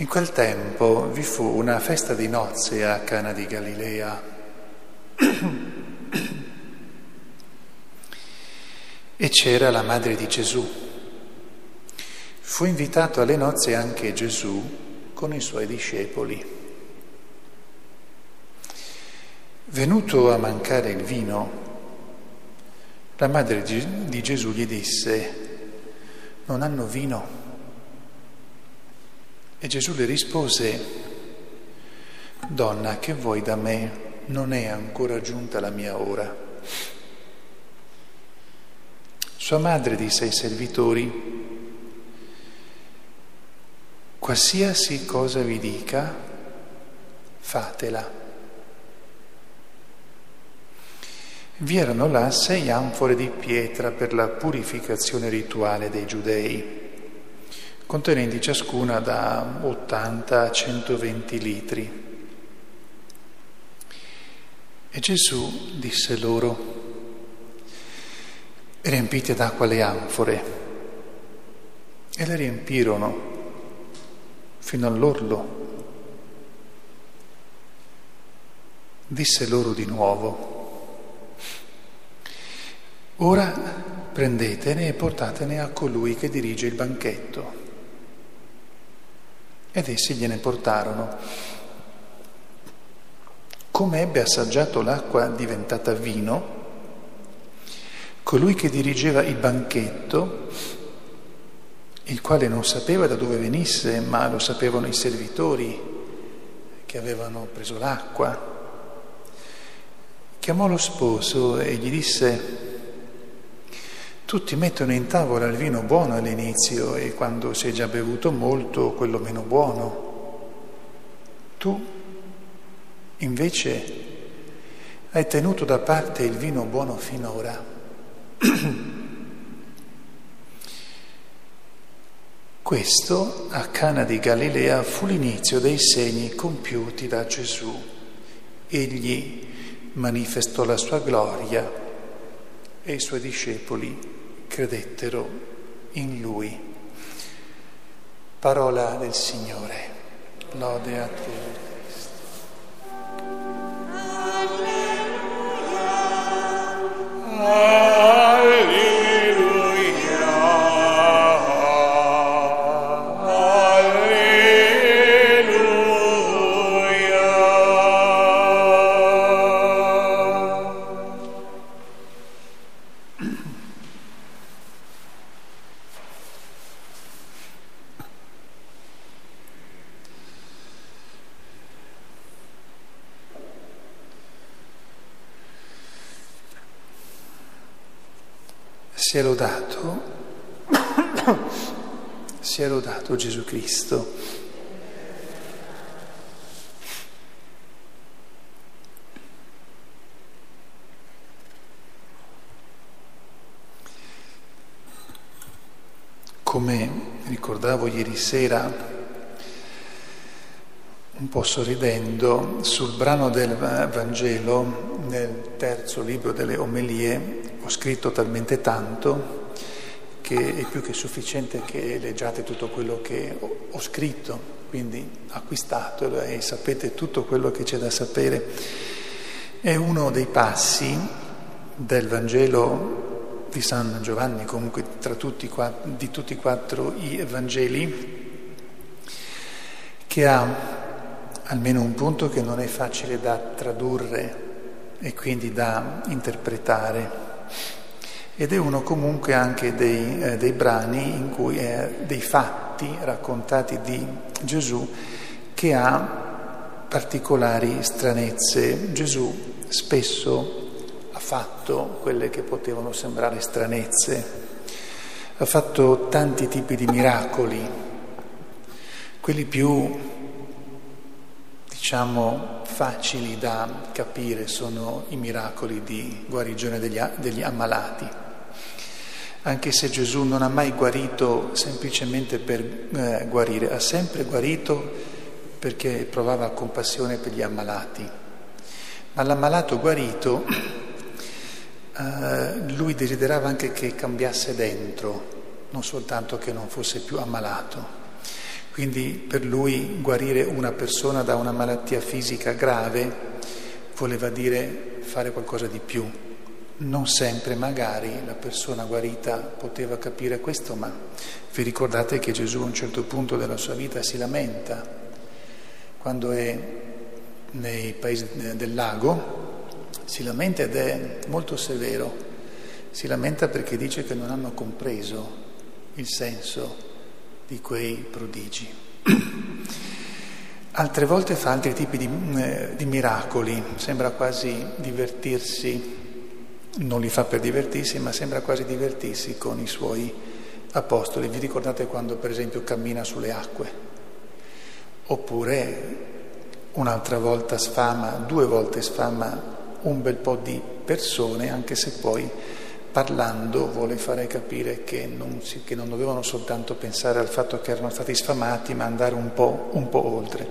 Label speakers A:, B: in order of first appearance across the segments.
A: In quel tempo vi fu una festa di nozze a Cana di Galilea. e c'era la madre di Gesù. Fu invitato alle nozze anche Gesù con i suoi discepoli. Venuto a mancare il vino, la madre di Gesù gli disse, non hanno vino. E Gesù le rispose, Donna, che vuoi da me? Non è ancora giunta la mia ora. Sua madre disse ai servitori, qualsiasi cosa vi dica, fatela. Vi erano là sei anfore di pietra per la purificazione rituale dei giudei contenenti ciascuna da 80 a 120 litri. E Gesù disse loro, riempite d'acqua le anfore, e le riempirono fino all'orlo. Disse loro di nuovo, ora prendetene e portatene a colui che dirige il banchetto. Ed essi gliene portarono. Come ebbe assaggiato l'acqua diventata vino, colui che dirigeva il banchetto, il quale non sapeva da dove venisse, ma lo sapevano i servitori che avevano preso l'acqua, chiamò lo sposo e gli disse, tutti mettono in tavola il vino buono all'inizio e quando si è già bevuto molto quello meno buono. Tu invece hai tenuto da parte il vino buono finora. Questo a Cana di Galilea fu l'inizio dei segni compiuti da Gesù. Egli manifestò la sua gloria e i suoi discepoli credettero in lui. Parola del Signore. Lode a te. Sia lodato, sia lodato Gesù Cristo. Come ricordavo ieri sera, un po' sorridendo, sul brano del Vangelo, nel terzo libro delle Omelie, ho scritto talmente tanto che è più che sufficiente che leggiate tutto quello che ho scritto, quindi acquistatelo e sapete tutto quello che c'è da sapere. È uno dei passi del Vangelo di San Giovanni, comunque tutti, di tutti e quattro i Vangeli, che ha almeno un punto che non è facile da tradurre e quindi da interpretare ed è uno comunque anche dei, eh, dei brani in cui è dei fatti raccontati di Gesù che ha particolari stranezze. Gesù spesso ha fatto quelle che potevano sembrare stranezze, ha fatto tanti tipi di miracoli, quelli più diciamo facili da capire sono i miracoli di guarigione degli, degli ammalati. Anche se Gesù non ha mai guarito semplicemente per eh, guarire, ha sempre guarito perché provava compassione per gli ammalati. Ma l'ammalato guarito, eh, lui desiderava anche che cambiasse dentro, non soltanto che non fosse più ammalato. Quindi per lui guarire una persona da una malattia fisica grave voleva dire fare qualcosa di più. Non sempre magari la persona guarita poteva capire questo, ma vi ricordate che Gesù a un certo punto della sua vita si lamenta quando è nei paesi del lago, si lamenta ed è molto severo. Si lamenta perché dice che non hanno compreso il senso di quei prodigi. Altre volte fa altri tipi di, eh, di, miracoli, sembra quasi divertirsi, non li fa per divertirsi, ma sembra quasi divertirsi con i suoi apostoli. Vi ricordate quando per esempio cammina sulle acque? Oppure un'altra volta sfama, due volte sfama un bel po' di persone, anche se poi parlando vuole fare capire che non, che non, dovevano soltanto pensare al fatto che erano stati sfamati, ma andare un po', un po oltre.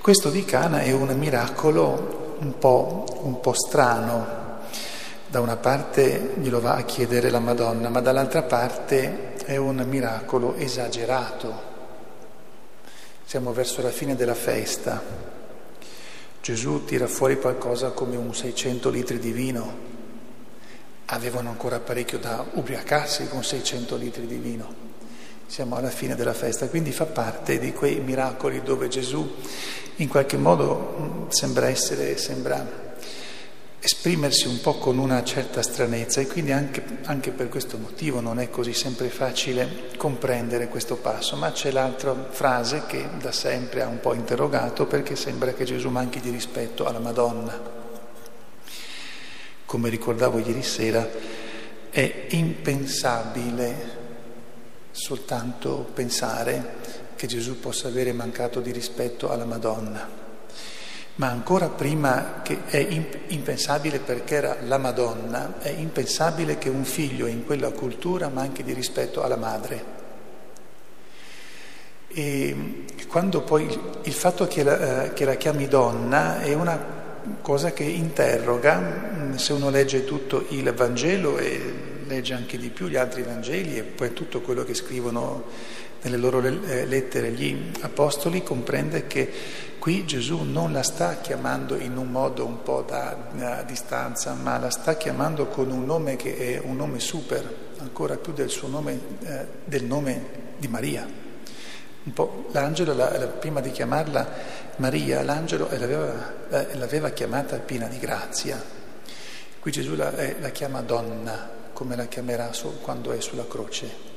A: Questo di Cana è un miracolo un po', un po' strano. Da una parte glielo va a chiedere la Madonna, ma dall'altra parte è un miracolo esagerato. Siamo verso la fine della festa. Gesù tira fuori qualcosa come un 600 litri di vino avevano ancora parecchio da ubriacarsi con 600 litri di vino. Siamo alla fine della festa, quindi fa parte di quei miracoli dove Gesù in qualche modo mm, sembra essere, sembra esprimersi un po' con una certa stranezza e quindi anche, anche, per questo motivo non è così sempre facile comprendere questo passo, ma c'è l'altra frase che da sempre ha un po' interrogato perché sembra che Gesù manchi di rispetto alla Madonna. Come ricordavo ieri sera, è impensabile soltanto pensare che Gesù possa avere mancato di rispetto alla Madonna. Ma ancora prima che è impensabile perché era la Madonna, è impensabile che un figlio in quella cultura manchi di rispetto alla madre. E quando poi il fatto che la, che la chiami donna è una cosa che interroga, mm, se uno legge tutto il Vangelo e legge anche di più gli altri Vangeli e poi tutto quello che scrivono nelle loro eh, lettere gli Apostoli, comprende che qui Gesù non la sta chiamando in un modo un po' da, distanza, ma la sta chiamando con un nome che è un nome super, ancora più del suo nome, eh, del nome di Maria. L'angelo, la, la, prima di chiamarla Maria, l'angelo, l'aveva, eh, l'aveva chiamata piena di grazia. Qui Gesù la, eh, la chiama donna, come la chiamerà su, quando è sulla croce.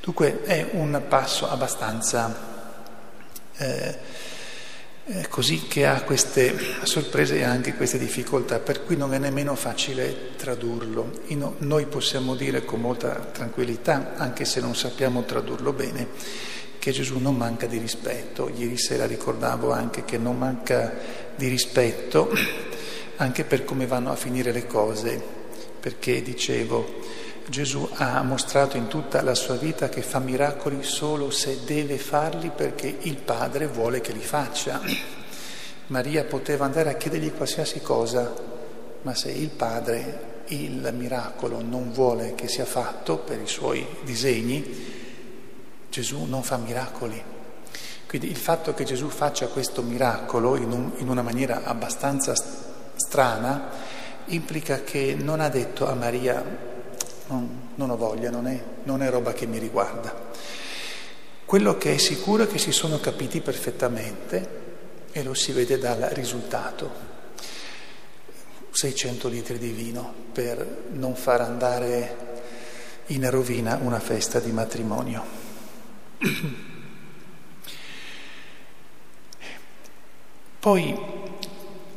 A: Dunque è un passo abbastanza eh, eh, così che ha queste sorprese e anche queste difficoltà, per cui non è nemmeno facile tradurlo. Noi possiamo dire con molta tranquillità, anche se non sappiamo tradurlo bene, che Gesù non manca di rispetto. Ieri sera ricordavo anche che non manca di rispetto anche per come vanno a finire le cose, perché dicevo, Gesù ha mostrato in tutta la sua vita che fa miracoli solo se deve farli perché il Padre vuole che li faccia. Maria poteva andare a chiedergli qualsiasi cosa, ma se il Padre il miracolo non vuole che sia fatto per i suoi disegni, Gesù non fa miracoli. Quindi il fatto che Gesù faccia questo miracolo in, un, in una maniera abbastanza strana implica che non ha detto a Maria non, non ho voglia, non è, non è roba che mi riguarda. Quello che è sicuro è che si sono capiti perfettamente e lo si vede dal risultato. 600 litri di vino per non far andare in rovina una festa di matrimonio. Poi,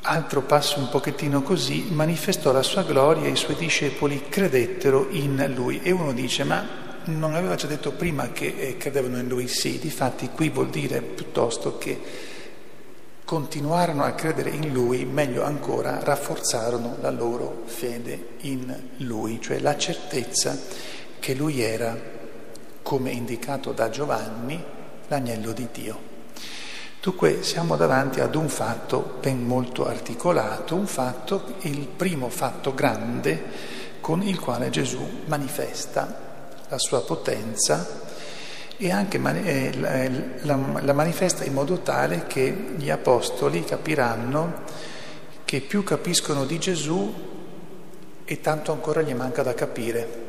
A: altro passo un pochettino così, manifestò la sua gloria e i suoi discepoli credettero in lui. E uno dice, ma non aveva già detto prima che eh, credevano in lui? Sì, difatti qui vuol dire piuttosto che continuarono a credere in lui, meglio ancora, rafforzarono la loro fede in lui, cioè la certezza che lui era come indicato da Giovanni, l'agnello di Dio. Dunque siamo davanti ad un fatto ben molto articolato, un fatto, il primo fatto grande con il quale Gesù manifesta la sua potenza e anche eh, la, la manifesta in modo tale che gli apostoli capiranno che più capiscono di Gesù e tanto ancora gli manca da capire,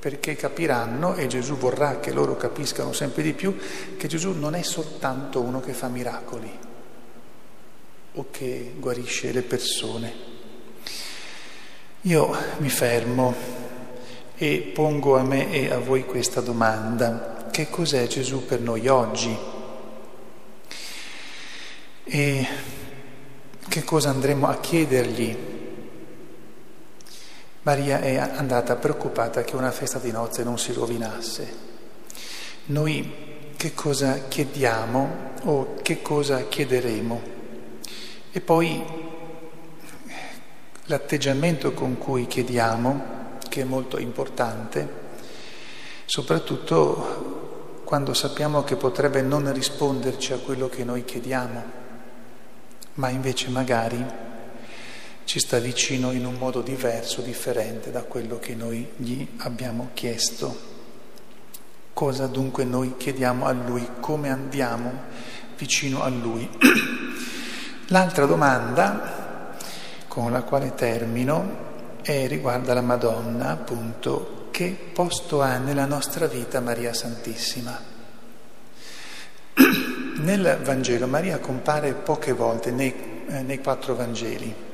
A: perché capiranno, e Gesù vorrà che loro capiscano sempre di più, che Gesù non è soltanto uno che fa miracoli o che guarisce le persone. Io mi fermo e pongo a me e a voi questa domanda. Che cos'è Gesù per noi oggi? E che cosa andremo a chiedergli? Maria è andata preoccupata che una festa di nozze non si rovinasse. Noi che cosa chiediamo o che cosa chiederemo? E poi l'atteggiamento con cui chiediamo, che è molto importante, soprattutto quando sappiamo che potrebbe non risponderci a quello che noi chiediamo ma invece magari ci sta vicino in un modo diverso, differente da quello che noi gli abbiamo chiesto. Cosa dunque noi chiediamo a Lui? Come andiamo vicino a Lui? L'altra domanda con la quale termino è, riguarda la Madonna, appunto, che posto ha nella nostra vita Maria Santissima? Nel Vangelo Maria compare poche volte nei, eh, nei quattro Vangeli,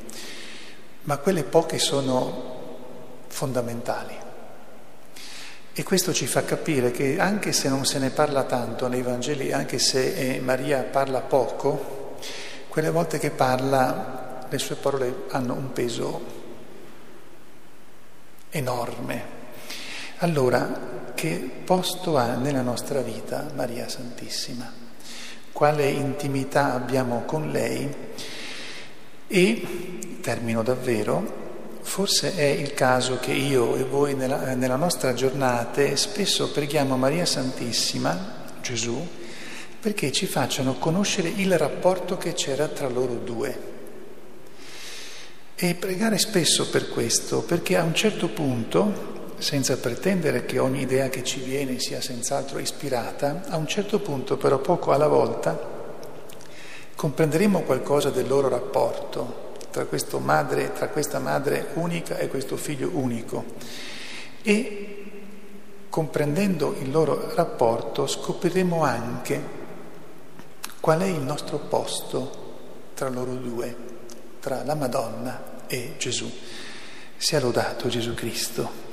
A: ma quelle poche sono fondamentali. E questo ci fa capire che anche se non se ne parla tanto nei Vangeli, anche se eh, Maria parla poco, quelle volte che parla le sue parole hanno un peso enorme. Allora, che posto ha nella nostra vita Maria Santissima? quale intimità abbiamo con lei e, termino davvero, forse è il caso che io e voi nella, nella nostra giornata spesso preghiamo Maria Santissima, Gesù, perché ci facciano conoscere il rapporto che c'era tra loro due. E pregare spesso per questo, perché a un certo punto senza pretendere che ogni idea che ci viene sia senz'altro ispirata, a un certo punto, però poco alla volta, comprenderemo qualcosa del loro rapporto tra, madre, tra questa madre unica e questo figlio unico e comprendendo il loro rapporto scopriremo anche qual è il nostro posto tra loro due, tra la Madonna e Gesù. Sia lodato Gesù Cristo.